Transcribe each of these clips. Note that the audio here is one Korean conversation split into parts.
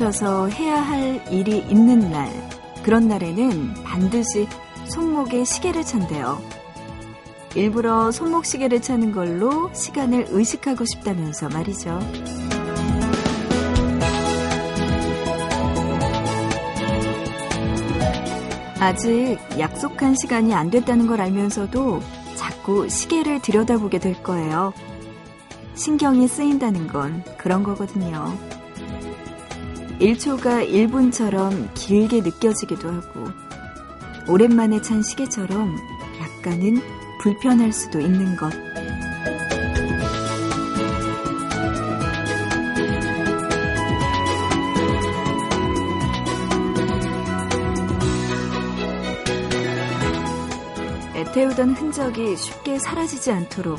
맞춰서 해야 할 일이 있는 날, 그런 날에는 반드시 손목에 시계를 찬대요. 일부러 손목 시계를 차는 걸로 시간을 의식하고 싶다면서 말이죠. 아직 약속한 시간이 안 됐다는 걸 알면서도 자꾸 시계를 들여다보게 될 거예요. 신경이 쓰인다는 건 그런 거거든요. 1초가 1분처럼 길게 느껴지기도 하고, 오랜만에 찬 시계처럼 약간은 불편할 수도 있는 것. 애태우던 흔적이 쉽게 사라지지 않도록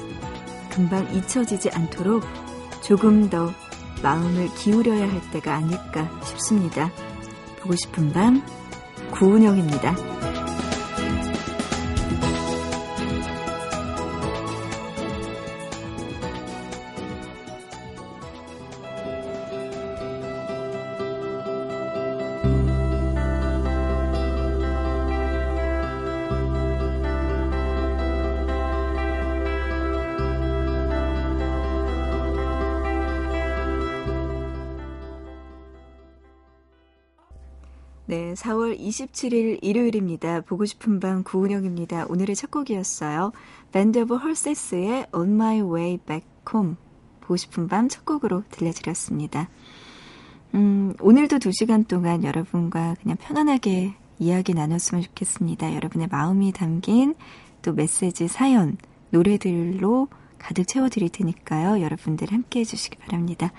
금방 잊혀지지 않도록 조금 더 마음을 기울여야 할 때가 아닐까 싶습니다. 보고 싶은 밤, 구은영입니다. 4월 27일 일요일입니다. 보고 싶은 밤 구은영입니다. 오늘의 첫 곡이었어요. Band of Horses의 On My Way Back Home. 보고 싶은 밤 첫 곡으로 들려드렸습니다. 음, 오늘도 2시간 동안 여러분과 그냥 편안하게 이야기 나눴으면 좋겠습니다. 여러분의 마음이 담긴 또 메시지, 사연, 노래들로 가득 채워드릴 테니까요. 여러분들 함께 해주시기 바랍니다.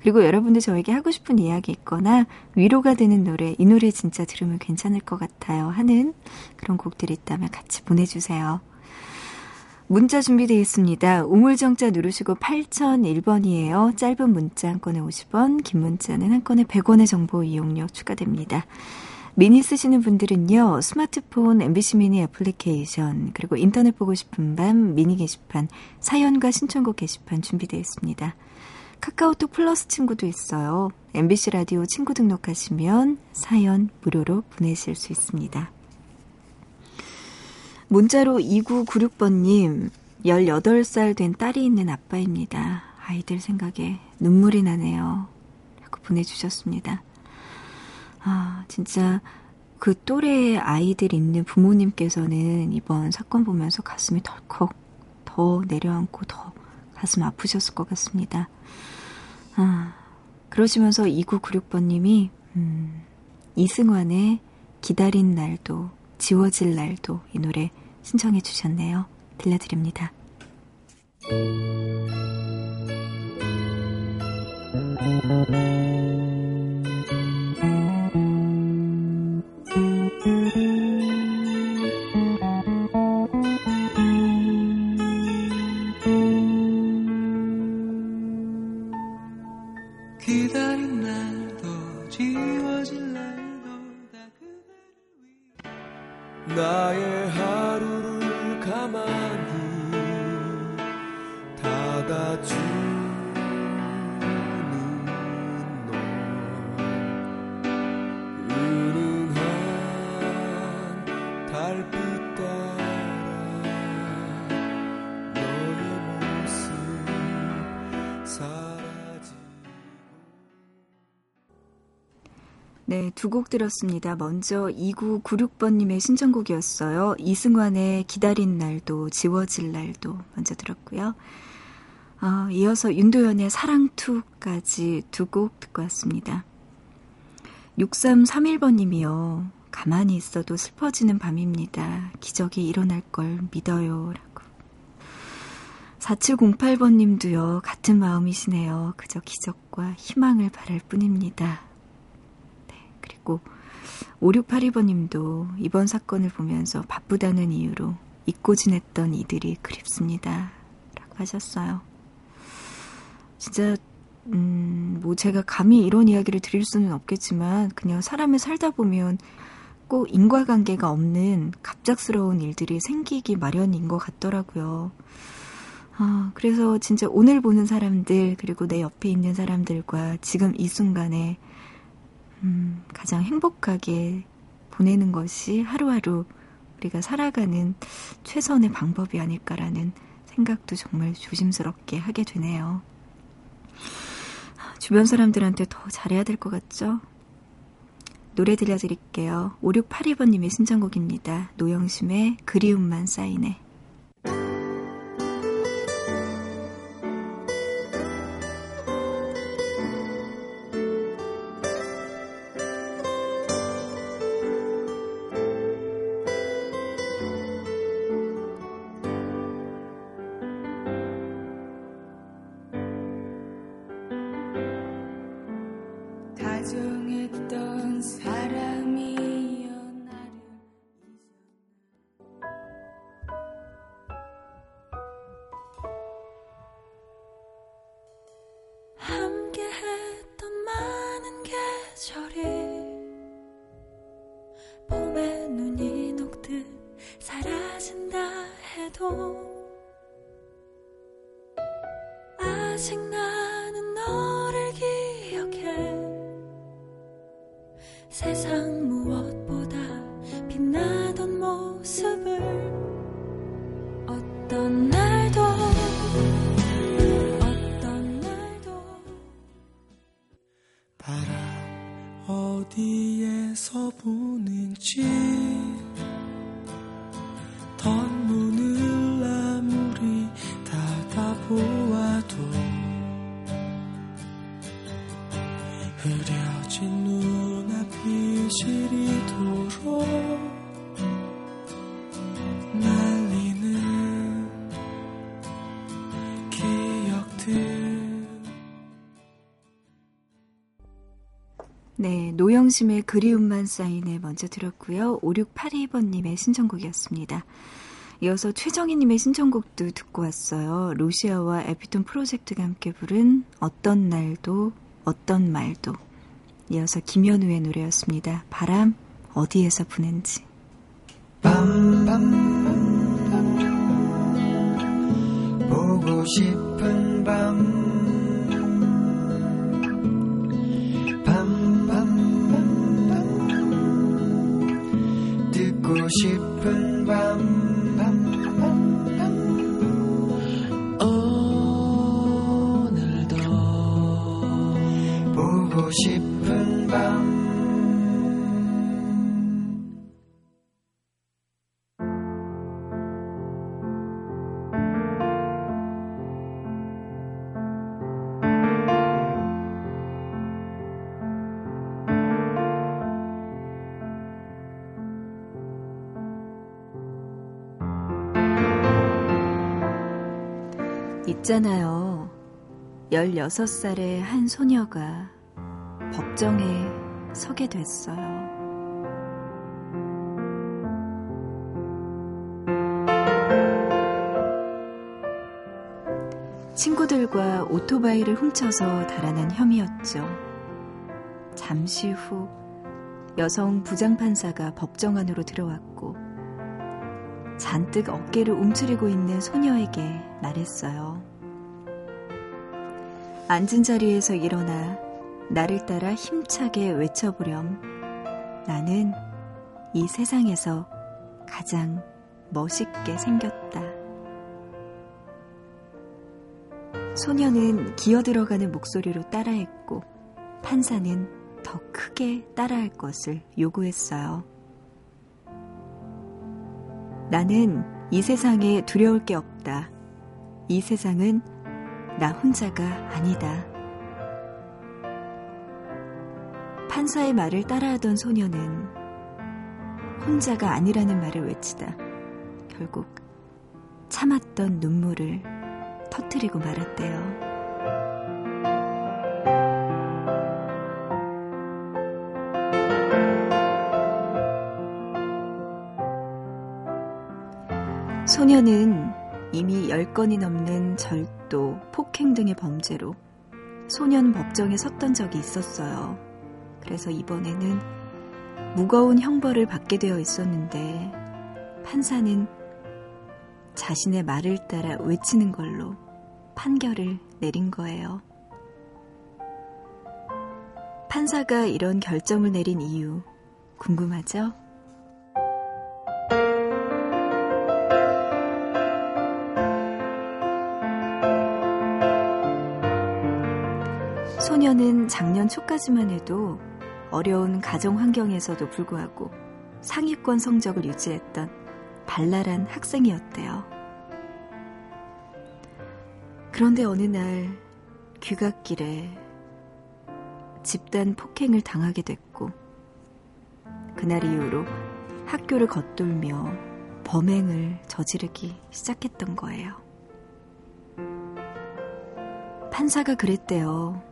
그리고 여러분들 저에게 하고 싶은 이야기 있거나 위로가 되는 노래, 이 노래 진짜 들으면 괜찮을 것 같아요. 하는 그런 곡들이 있다면 같이 보내주세요. 문자 준비되어 있습니다. 우물정자 누르시고 8001번이에요. 짧은 문자 한 건에 50원, 긴 문자는 한 건에 100원의 정보 이용료 추가됩니다. 미니 쓰시는 분들은요, 스마트폰 MBC 미니 애플리케이션, 그리고 인터넷 보고 싶은 밤 미니 게시판, 사연과 신청곡 게시판 준비되어 있습니다. 카카오톡 플러스 친구도 있어요. MBC 라디오 친구 등록하시면 사연 무료로 보내실 수 있습니다. 문자로 2996번님, 18살 된 딸이 있는 아빠입니다. 아이들 생각에 눈물이 나네요. 라고 보내주셨습니다. 아, 진짜 그 또래의 아이들 있는 부모님께서는 이번 사건 보면서 가슴이 덜컥 더 내려앉고 더 가슴 아프셨을 것 같습니다. 아, 그러시면서 2996번님이, 음, 이승환의 기다린 날도, 지워질 날도 이 노래 신청해 주셨네요. 들려드립니다. 들었습니다. 먼저 2996번님의 신청곡이었어요. 이승환의 기다린 날도, 지워질 날도 먼저 들었고요. 어, 이어서 윤도현의 사랑투까지 두 곡 듣고 왔습니다. 6331번님이요. 가만히 있어도 슬퍼지는 밤입니다. 기적이 일어날 걸 믿어요. 라고. 4708번님도요, 같은 마음이시네요. 그저 기적과 희망을 바랄 뿐입니다. 네, 그리고 5682번님도 이번 사건을 보면서 바쁘다는 이유로 잊고 지냈던 이들이 그립습니다. 라고 하셨어요. 진짜, 음, 뭐 제가 감히 이런 이야기를 드릴 수는 없겠지만, 그냥 사람을 살다 보면 꼭 인과관계가 없는 갑작스러운 일들이 생기기 마련인 것 같더라고요. 아, 그래서 진짜 오늘 보는 사람들, 그리고 내 옆에 있는 사람들과 지금 이 순간에, 음, 가장 행복하게 보내는 것이 하루하루 우리가 살아가는 최선의 방법이 아닐까라는 생각도 정말 조심스럽게 하게 되네요. 주변 사람들한테 더 잘해야 될 것 같죠? 노래 들려드릴게요. 5682번님의 신청곡입니다. 노영심의 그리움만 쌓이네. 네, 노영심의 그리움만 쌓이네 먼저 들었고요. 5682번님의 신청곡이었습니다. 이어서 최정희님의 신청곡도 듣고 왔어요. 루시아와 에피톤 프로젝트가 함께 부른 어떤 날도 어떤 말도 이어서 김현우의 노래였습니다. 바람 어디에서 부는지 밤밤 보고 싶은 밤 싶은 밤, 밤, 밤, 있잖아요. 16살의 한 소녀가 법정에 서게 됐어요. 친구들과 오토바이를 훔쳐서 달아난 혐의였죠. 잠시 후 여성 부장판사가 법정 안으로 들어왔고 잔뜩 어깨를 움츠리고 있는 소녀에게 말했어요. 앉은 자리에서 일어나 나를 따라 힘차게 외쳐보렴. 나는 이 세상에서 가장 멋있게 생겼다. 소녀는 기어들어가는 목소리로 따라했고, 판사는 더 크게 따라할 것을 요구했어요. 나는 이 세상에 두려울 게 없다. 이 세상은 나 혼자가 아니다. 판사의 말을 따라하던 소녀는 혼자가 아니라는 말을 외치다 결국 참았던 눈물을 터트리고 말았대요. 소녀는 이미 10건이 넘는 절 도, 폭행 등의 범죄로 소년 법정에 섰던 적이 있었어요. 그래서 이번에는 무거운 형벌을 받게 되어 있었는데 판사는 자신의 말을 따라 외치는 걸로 판결을 내린 거예요. 판사가 이런 결정을 내린 이유 궁금하죠? 소녀는 작년 초까지만 해도 어려운 가정 환경에서도 불구하고 상위권 성적을 유지했던 발랄한 학생이었대요. 그런데 어느 날 귀갓길에 집단 폭행을 당하게 됐고 그날 이후로 학교를 겉돌며 범행을 저지르기 시작했던 거예요. 판사가 그랬대요.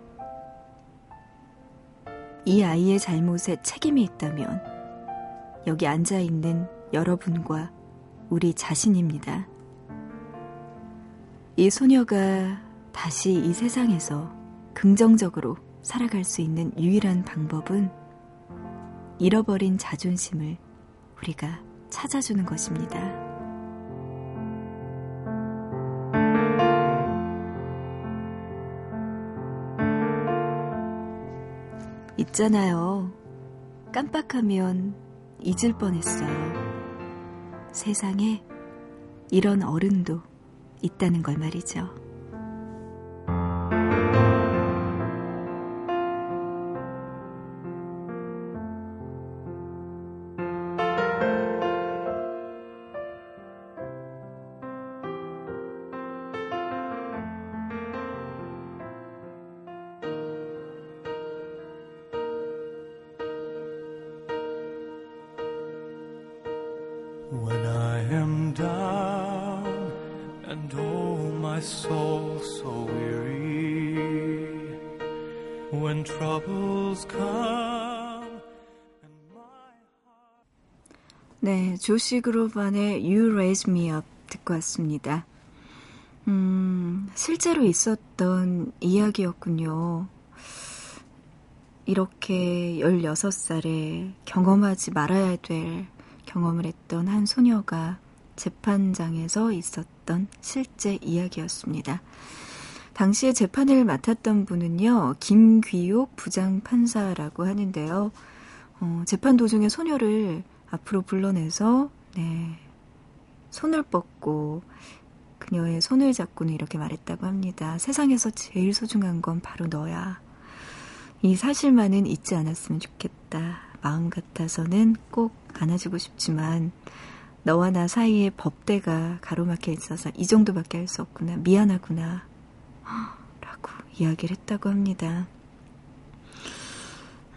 이 아이의 잘못에 책임이 있다면 여기 앉아 있는 여러분과 우리 자신입니다. 이 소녀가 다시 이 세상에서 긍정적으로 살아갈 수 있는 유일한 방법은 잃어버린 자존심을 우리가 찾아주는 것입니다. 있잖아요. 깜빡하면 잊을 뻔했어요. 세상에 이런 어른도 있다는 걸 말이죠. 조시 그로반의 You Raise Me Up 듣고 왔습니다. 음, 실제로 있었던 이야기였군요. 이렇게 16살에 경험하지 말아야 될 경험을 했던 한 소녀가 재판장에서 있었던 실제 이야기였습니다. 당시에 재판을 맡았던 분은요, 김귀옥 부장판사라고 하는데요. 어, 재판 도중에 소녀를 앞으로 불러내서, 네, 손을 뻗고 그녀의 손을 잡고는 이렇게 말했다고 합니다. 세상에서 제일 소중한 건 바로 너야. 이 사실만은 잊지 않았으면 좋겠다. 마음 같아서는 꼭 안아주고 싶지만 너와 나 사이에 법대가 가로막혀 있어서 이 정도밖에 할 수 없구나. 미안하구나. 라고 이야기를 했다고 합니다.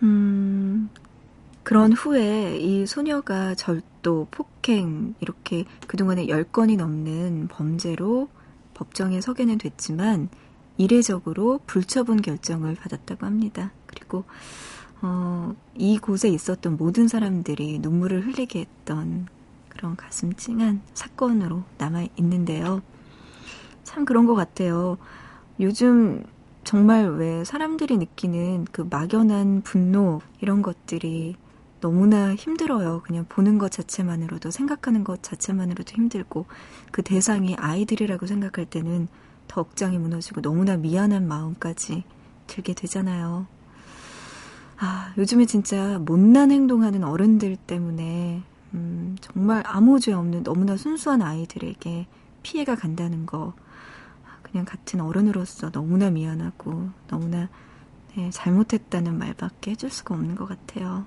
음, 그런 후에 이 소녀가 절도, 폭행, 이렇게 그동안에 10건이 넘는 범죄로 법정에 서게는 됐지만 이례적으로 불처분 결정을 받았다고 합니다. 그리고 어, 이곳에 있었던 모든 사람들이 눈물을 흘리게 했던 그런 가슴 찡한 사건으로 남아 있는데요. 참 그런 것 같아요. 요즘 정말 왜 사람들이 느끼는 그 막연한 분노 이런 것들이 너무나 힘들어요. 그냥 보는 것 자체만으로도 생각하는 것 자체만으로도 힘들고 그 대상이 아이들이라고 생각할 때는 더 억장이 무너지고 너무나 미안한 마음까지 들게 되잖아요. 아, 요즘에 진짜 못난 행동하는 어른들 때문에 음, 정말 아무 죄 없는 너무나 순수한 아이들에게 피해가 간다는 거 그냥 같은 어른으로서 너무나 미안하고 너무나 네, 잘못했다는 말밖에 해줄 수가 없는 것 같아요.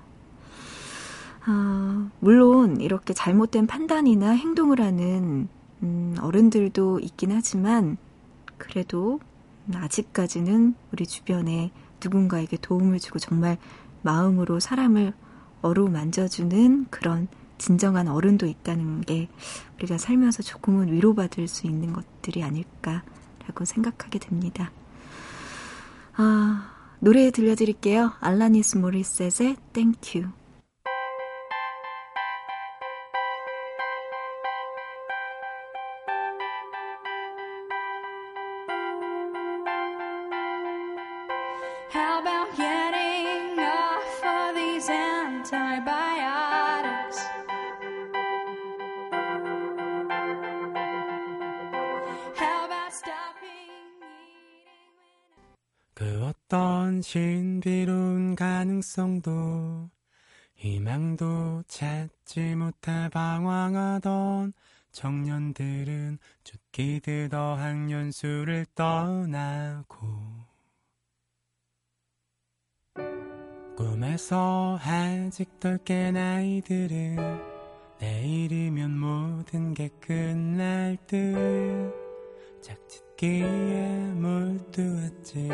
아, 물론 이렇게 잘못된 판단이나 행동을 하는 음, 어른들도 있긴 하지만 그래도 아직까지는 우리 주변에 누군가에게 도움을 주고 정말 마음으로 사람을 어루만져주는 그런 진정한 어른도 있다는 게 우리가 살면서 조금은 위로받을 수 있는 것들이 아닐까라는 라고 생각하게 됩니다. 아, 노래 들려드릴게요. 알라니스 모리셋의 Thank You. 가능성도 희망도 찾지 못해 방황하던 청년들은 쫓기듯 어학연수를 떠나고 꿈에서 아직 덜 깬 아이들은 내일이면 모든 게 끝날 듯. 짝짓기에 몰두했지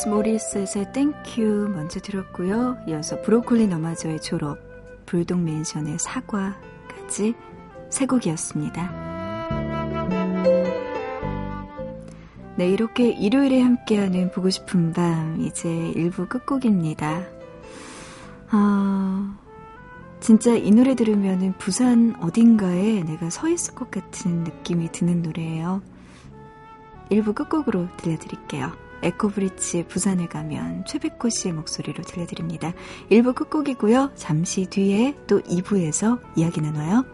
알라니스 모리셋의 Thank U 먼저 들었고요. 이어서 브로콜리 너마저의 졸업, 불독 맨션의 사과까지 세 곡이었습니다. 네, 이렇게 일요일에 함께하는 보고 싶은 밤, 이제 1부 끝곡입니다. 아, 진짜 이 노래 들으면 부산 어딘가에 내가 서 있을 것 같은 느낌이 드는 노래예요. 1부 끝곡으로 들려드릴게요. 에코브리치 부산에 가면 최백호 씨의 목소리로 들려드립니다. 1부 끝곡이고요. 잠시 뒤에 또 2부에서 이야기 나눠요.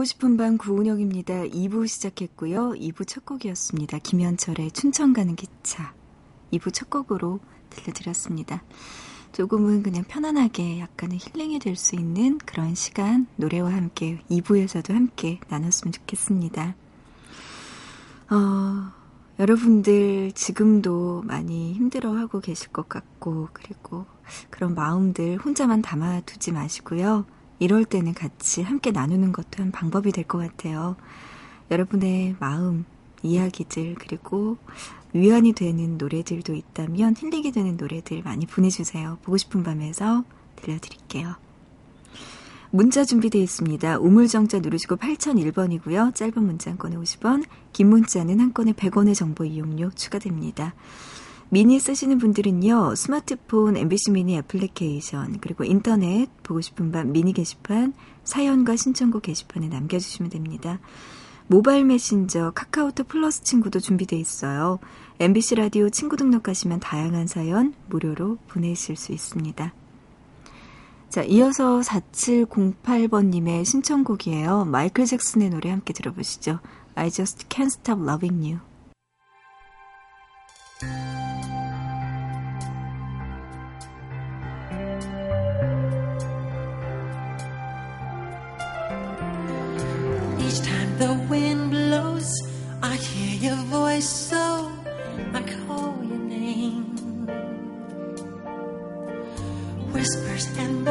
네, 보고 싶은 밤 구은영입니다. 2부 시작했고요. 2부 첫 곡이었습니다. 김현철의 춘천 가는 기차. 2부 첫 곡으로 들려드렸습니다. 조금은 그냥 편안하게 약간의 힐링이 될 수 있는 그런 시간 노래와 함께 2부에서도 함께 나눴으면 좋겠습니다. 어, 여러분들 지금도 많이 힘들어하고 계실 것 같고 그리고 그런 마음들 혼자만 담아두지 마시고요. 이럴 때는 같이 함께 나누는 것도 한 방법이 될 것 같아요. 여러분의 마음, 이야기들, 그리고 위안이 되는 노래들도 있다면 힐링이 되는 노래들 많이 보내주세요. 보고 싶은 밤에서 들려드릴게요. 문자 준비되어 있습니다. 우물정자 누르시고 8001번이고요. 짧은 문자 한 건에 50원, 긴 문자는 한 건에 100원의 정보 이용료 추가됩니다. 미니 쓰시는 분들은요, 스마트폰 MBC 미니 애플리케이션, 그리고 인터넷, 보고 싶은 밤 미니 게시판, 사연과 신청곡 게시판에 남겨주시면 됩니다. 모바일 메신저 카카오톡 플러스 친구도 준비되어 있어요. MBC 라디오 친구 등록하시면 다양한 사연 무료로 보내실 수 있습니다. 자, 이어서 4708번님의 신청곡이에요. 마이클 잭슨의 노래 함께 들어보시죠. I just can't stop loving you. The wind blows, I hear your voice, so I call your name. Whispers and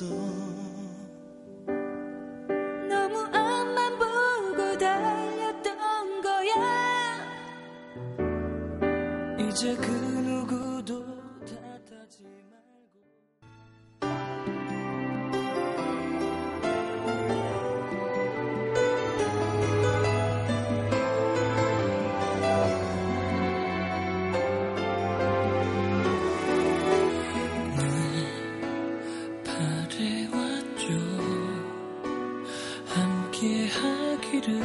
겪었어 너무 앞만 보고 달렸던 거야. 이제 그 함께 하기를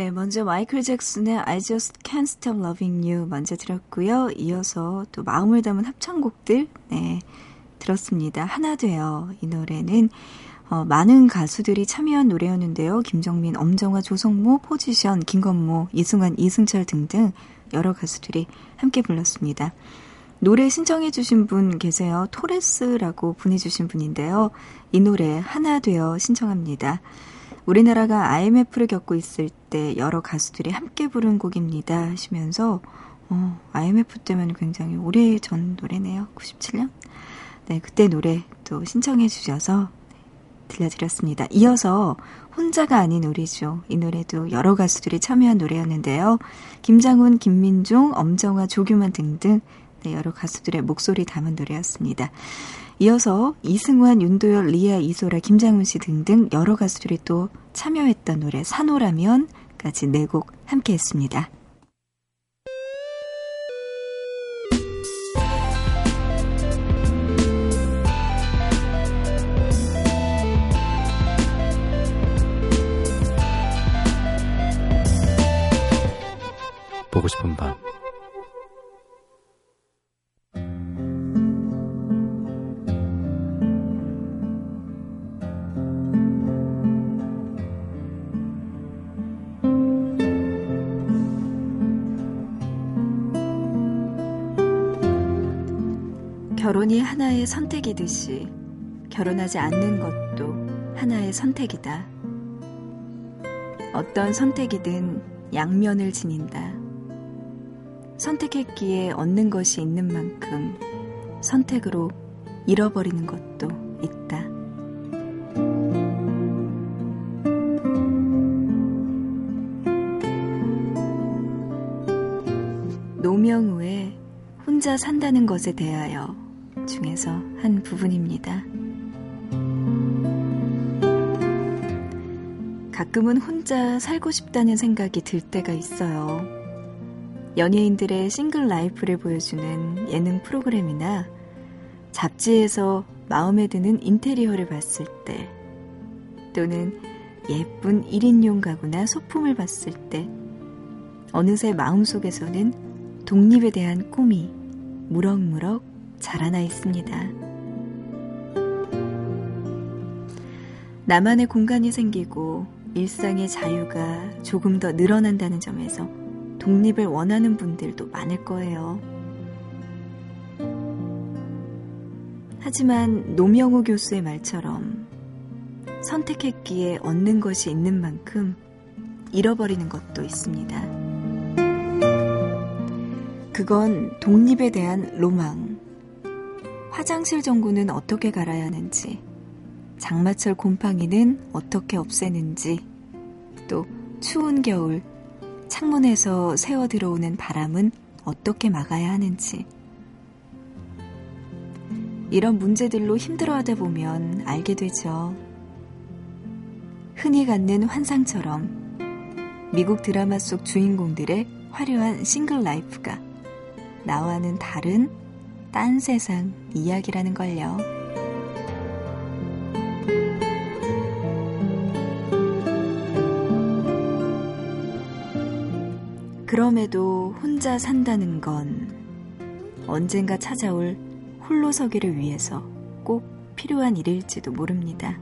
네, 먼저 마이클 잭슨의 I Just Can't Stop Loving You 먼저 들었고요. 이어서 또 마음을 담은 합창곡들 네, 들었습니다. 하나 돼요. 이 노래는 어, 많은 가수들이 참여한 노래였는데요. 김정민, 엄정화, 조성모, 포지션, 김건모, 이승환, 이승철 등등 여러 가수들이 함께 불렀습니다. 노래 신청해 주신 분 계세요. 토레스라고 보내주신 분인데요. 이 노래 하나 되어 신청합니다. 우리나라가 IMF를 겪고 있을 때 여러 가수들이 함께 부른 곡입니다 하시면서 어, IMF 때문에 굉장히 오래 전 노래네요. 97년? 네, 그때 노래 또 신청해 주셔서 들려드렸습니다. 이어서 혼자가 아닌 우리죠. 이 노래도 여러 가수들이 참여한 노래였는데요. 김장훈, 김민종, 엄정화, 조규만 등등 네, 여러 가수들의 목소리 담은 노래였습니다. 이어서 이승환, 윤도열, 리아, 이소라, 김장훈 씨 등등 여러 가수들이 또 참여했던 노래 산호라면 까지 네 곡 함께 했습니다. 보고 싶은 밤 결혼이 하나의 선택이듯이 결혼하지 않는 것도 하나의 선택이다. 어떤 선택이든 양면을 지닌다. 선택했기에 얻는 것이 있는 만큼 선택으로 잃어버리는 것도 있다. 노명우의 혼자 산다는 것에 대하여 중에서 한 부분입니다. 가끔은 혼자 살고 싶다는 생각이 들 때가 있어요. 연예인들의 single life를 보여주는 예능 프로그램이나 잡지에서 마음에 드는 인테리어를 봤을 때 또는 예쁜 1인용 가구나 소품을 봤을 때 어느새 마음속에서는 독립에 대한 꿈이 무럭무럭 자라나 있습니다. 나만의 공간이 생기고 일상의 자유가 조금 더 늘어난다는 점에서 독립을 원하는 분들도 많을 거예요. 하지만 노명우 교수의 말처럼 선택했기에 얻는 것이 있는 만큼 잃어버리는 것도 있습니다. 그건 독립에 대한 로망. 화장실 전구는 어떻게 갈아야 하는지, 장마철 곰팡이는 어떻게 없애는지, 또 추운 겨울 창문에서 새어 들어오는 바람은 어떻게 막아야 하는지. 이런 문제들로 힘들어하다 보면 알게 되죠. 흔히 갖는 환상처럼 미국 드라마 속 주인공들의 화려한 single life가 나와는 다른 딴 세상 이야기라는 걸요. 그럼에도 혼자 산다는 건 언젠가 찾아올 홀로서기를 위해서 꼭 필요한 일일지도 모릅니다.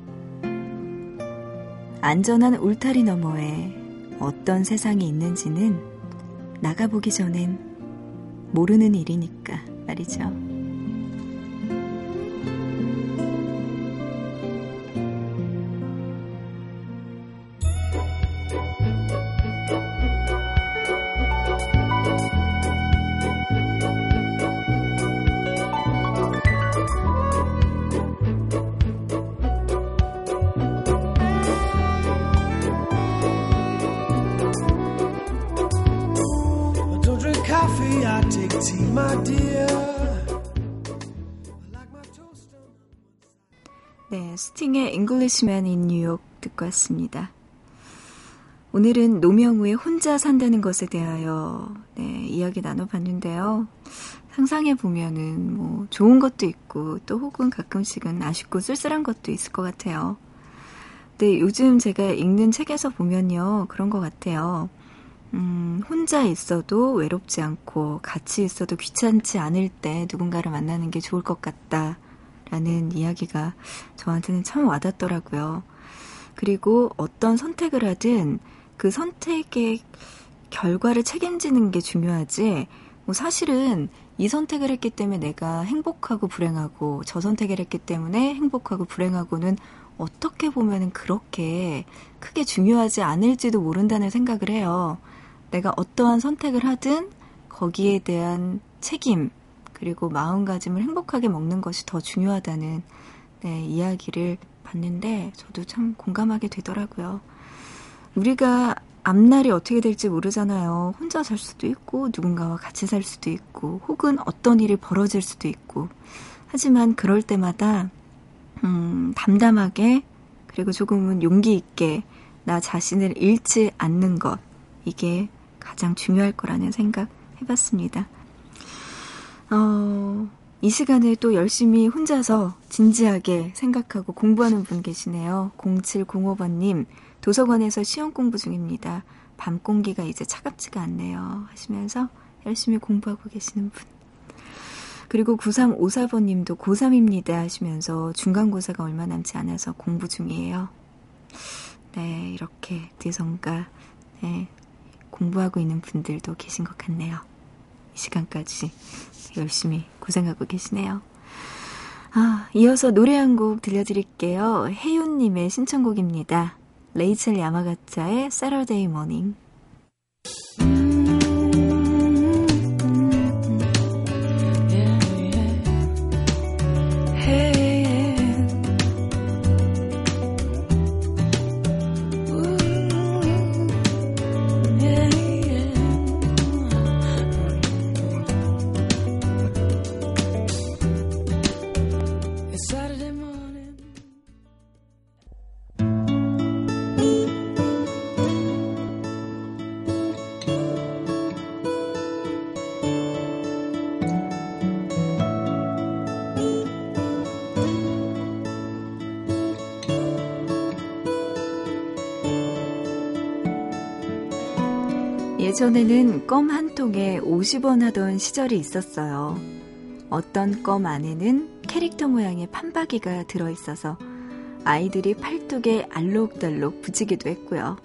안전한 울타리 너머에 어떤 세상이 있는지는 나가보기 전엔 모르는 일이니까 말 Englishman in New York 듣고 왔습니다. 오늘은 노명우의 혼자 산다는 것에 대하여 네, 이야기 나눠봤는데요. 상상해 보면은 뭐 좋은 것도 있고 또 혹은 가끔씩은 아쉽고 쓸쓸한 것도 있을 것 같아요. 근데 요즘 제가 읽는 책에서 보면요 그런 것 같아요. 음, 혼자 있어도 외롭지 않고 같이 있어도 귀찮지 않을 때 누군가를 만나는 게 좋을 것 같다 라는 이야기가 저한테는 참 와닿더라고요. 그리고 어떤 선택을 하든 그 선택의 결과를 책임지는 게 중요하지, 뭐 사실은 이 선택을 했기 때문에 내가 행복하고 불행하고 저 선택을 했기 때문에 행복하고 불행하고는 어떻게 보면은 그렇게 크게 중요하지 않을지도 모른다는 생각을 해요. 내가 어떠한 선택을 하든 거기에 대한 책임 그리고 마음가짐을 행복하게 먹는 것이 더 중요하다는 네, 이야기를 봤는데 저도 참 공감하게 되더라고요. 우리가 앞날이 어떻게 될지 모르잖아요. 혼자 살 수도 있고 누군가와 같이 살 수도 있고 혹은 어떤 일이 벌어질 수도 있고 하지만 그럴 때마다 음, 담담하게 그리고 조금은 용기 있게 나 자신을 잃지 않는 것 이게 가장 중요할 거라는 생각 해봤습니다. 어, 이 시간에 또 열심히 혼자서 진지하게 생각하고 공부하는 분 계시네요. 0705번님, 도서관에서 시험 공부 중입니다. 밤 공기가 이제 차갑지가 않네요. 하시면서 열심히 공부하고 계시는 분. 그리고 9354번 님도 고3입니다 하시면서 중간고사가 얼마 남지 않아서 공부 중이에요. 네, 이렇게 뒤성가 네, 공부하고 있는 분들도 계신 것 같네요. 이 시간까지 열심히 고생하고 계시네요. 아, 이어서 노래 한 곡 들려드릴게요. 혜윤님의 신청곡입니다. 레이첼 야마가짜의 Saturday Morning. It's Saturday morning. 예전에는 껌 한 통에 50원 하던 시절이 있었어요. 어떤 껌 안에는 캐릭터 모양의 판박이가 들어있어서 아이들이 팔뚝에 알록달록 붙이기도 했고요.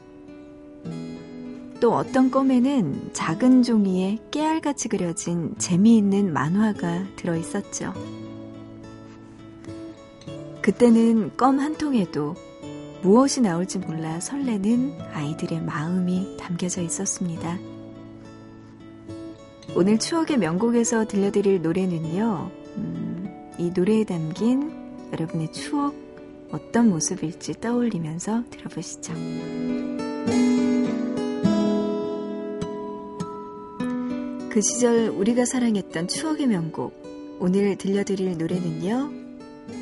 또 어떤 껌에는 작은 종이에 깨알같이 그려진 재미있는 만화가 들어있었죠. 그때는 껌 한 통에도 무엇이 나올지 몰라 설레는 아이들의 마음이 담겨져 있었습니다. 오늘 추억의 명곡에서 들려드릴 노래는요, 음, 이 노래에 담긴 여러분의 추억 어떤 모습일지 떠올리면서 들어보시죠. 그 시절 우리가 사랑했던 추억의 명곡. 오늘 들려드릴 노래는요,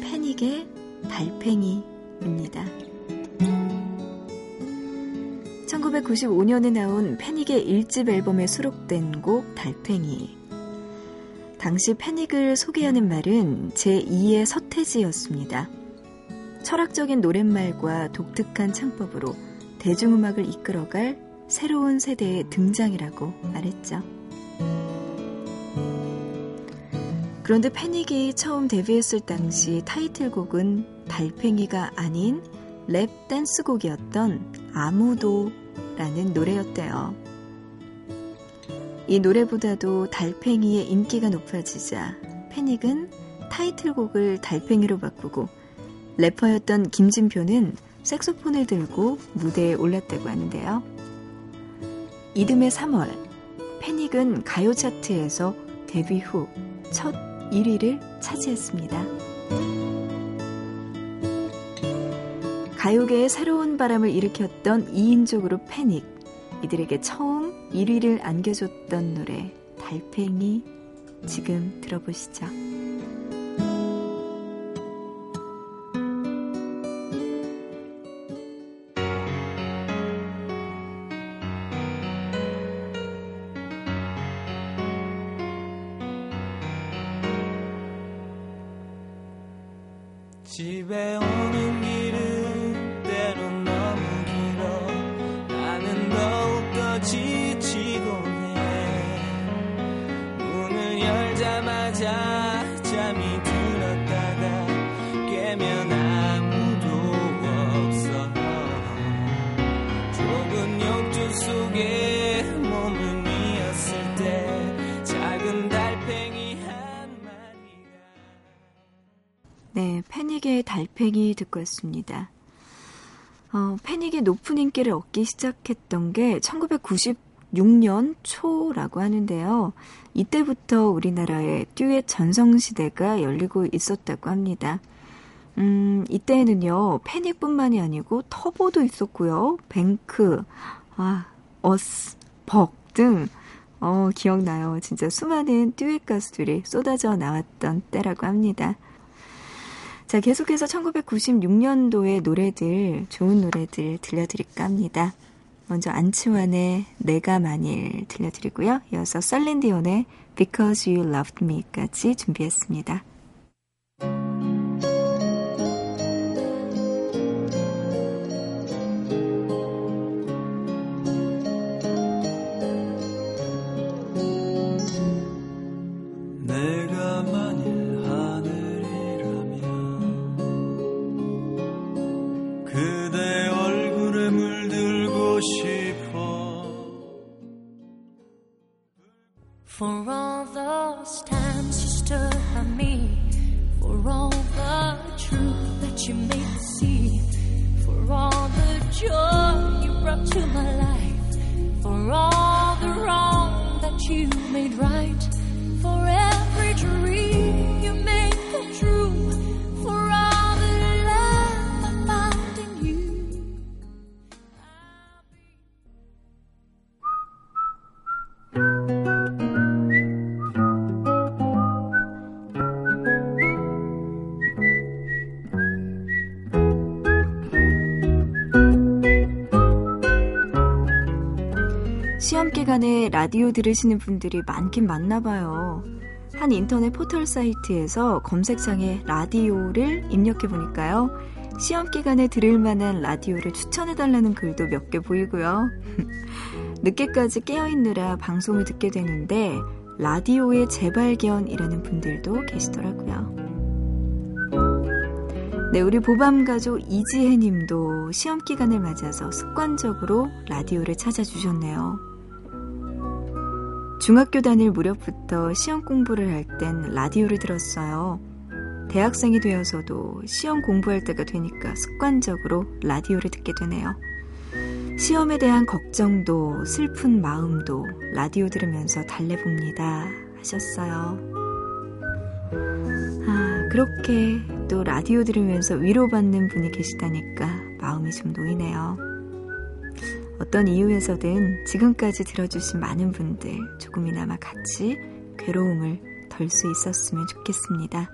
패닉의 달팽이입니다. 1995년에 나온 패닉의 1집 앨범에 수록된 곡 달팽이. 당시 패닉을 소개하는 말은 제2의 서태지였습니다. 철학적인 노랫말과 독특한 창법으로 대중음악을 이끌어갈 새로운 세대의 등장이라고 말했죠. 그런데 패닉이 처음 데뷔했을 당시 타이틀곡은 달팽이가 아닌 랩 댄스곡이었던 아무도 라는 노래였대요. 이 노래보다도 달팽이의 인기가 높아지자 패닉은 타이틀곡을 달팽이로 바꾸고 래퍼였던 김진표는 색소폰을 들고 무대에 올랐다고 하는데요. 이듬해 3월 패닉은 가요 차트에서 데뷔 후 첫 1위를 차지했습니다. 가요계의 새로운 바람을 일으켰던 2인족으로 패닉. 이들에게 처음 1위를 안겨줬던 노래, 달팽이. 지금 들어보시죠. 집에 오는 듣고 왔습니다. 어, 패닉이 높은 인기를 얻기 시작했던 게 1996년 초라고 하는데요. 이때부터 우리나라의 듀엣 전성시대가 열리고 있었다고 합니다. 음, 이때에는요, 패닉뿐만이 아니고 터보도 있었고요. 뱅크, 아, 어스, 벅 등, 어, 기억나요. 진짜 수많은 듀엣 가수들이 쏟아져 나왔던 때라고 합니다. 자, 계속해서 1996년도의 노래들, 좋은 노래들 들려드릴까 합니다. 먼저 안치환의 내가 만일 들려드리고요. 이어서 썰린디온의 Because You Loved Me까지 준비했습니다. 기간에 라디오 들으시는 분들이 많긴 많나 봐요. 한 인터넷 포털 사이트에서 검색창에 라디오를 입력해 보니까요. 시험 기간에 들을 만한 라디오를 추천해 달라는 글도 몇 개 보이고요. 늦게까지 깨어 있느라 방송을 듣게 되는데 라디오의 재발견이라는 분들도 계시더라고요. 네, 우리 보밤가족 이지혜 님도 시험 기간을 맞아서 습관적으로 라디오를 찾아주셨네요. 중학교 다닐 무렵부터 시험 공부를 할 땐 라디오를 들었어요. 대학생이 되어서도 시험 공부할 때가 되니까 습관적으로 라디오를 듣게 되네요. 시험에 대한 걱정도 슬픈 마음도 라디오 들으면서 달래봅니다. 하셨어요. 아, 그렇게 또 라디오 들으면서 위로받는 분이 계시다니까 마음이 좀 놓이네요. 어떤 이유에서든 지금까지 들어주신 많은 분들 조금이나마 같이 괴로움을 덜 수 있었으면 좋겠습니다.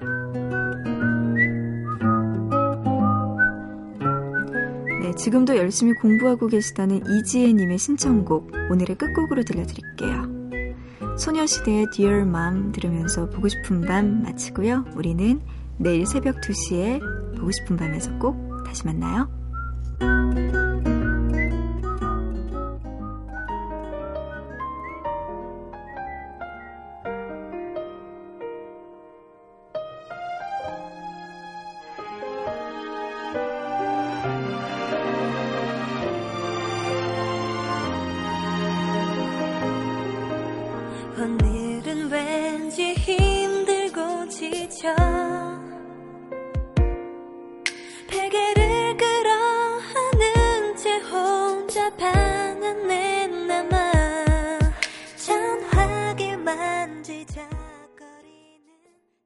네, 지금도 열심히 공부하고 계시다는 이지혜님의 신청곡 오늘의 끝곡으로 들려드릴게요. 소녀시대의 Dear Mom 들으면서 보고 싶은 밤 마치고요. 우리는 내일 새벽 2시에 보고 싶은 밤에서 꼭 다시 만나요.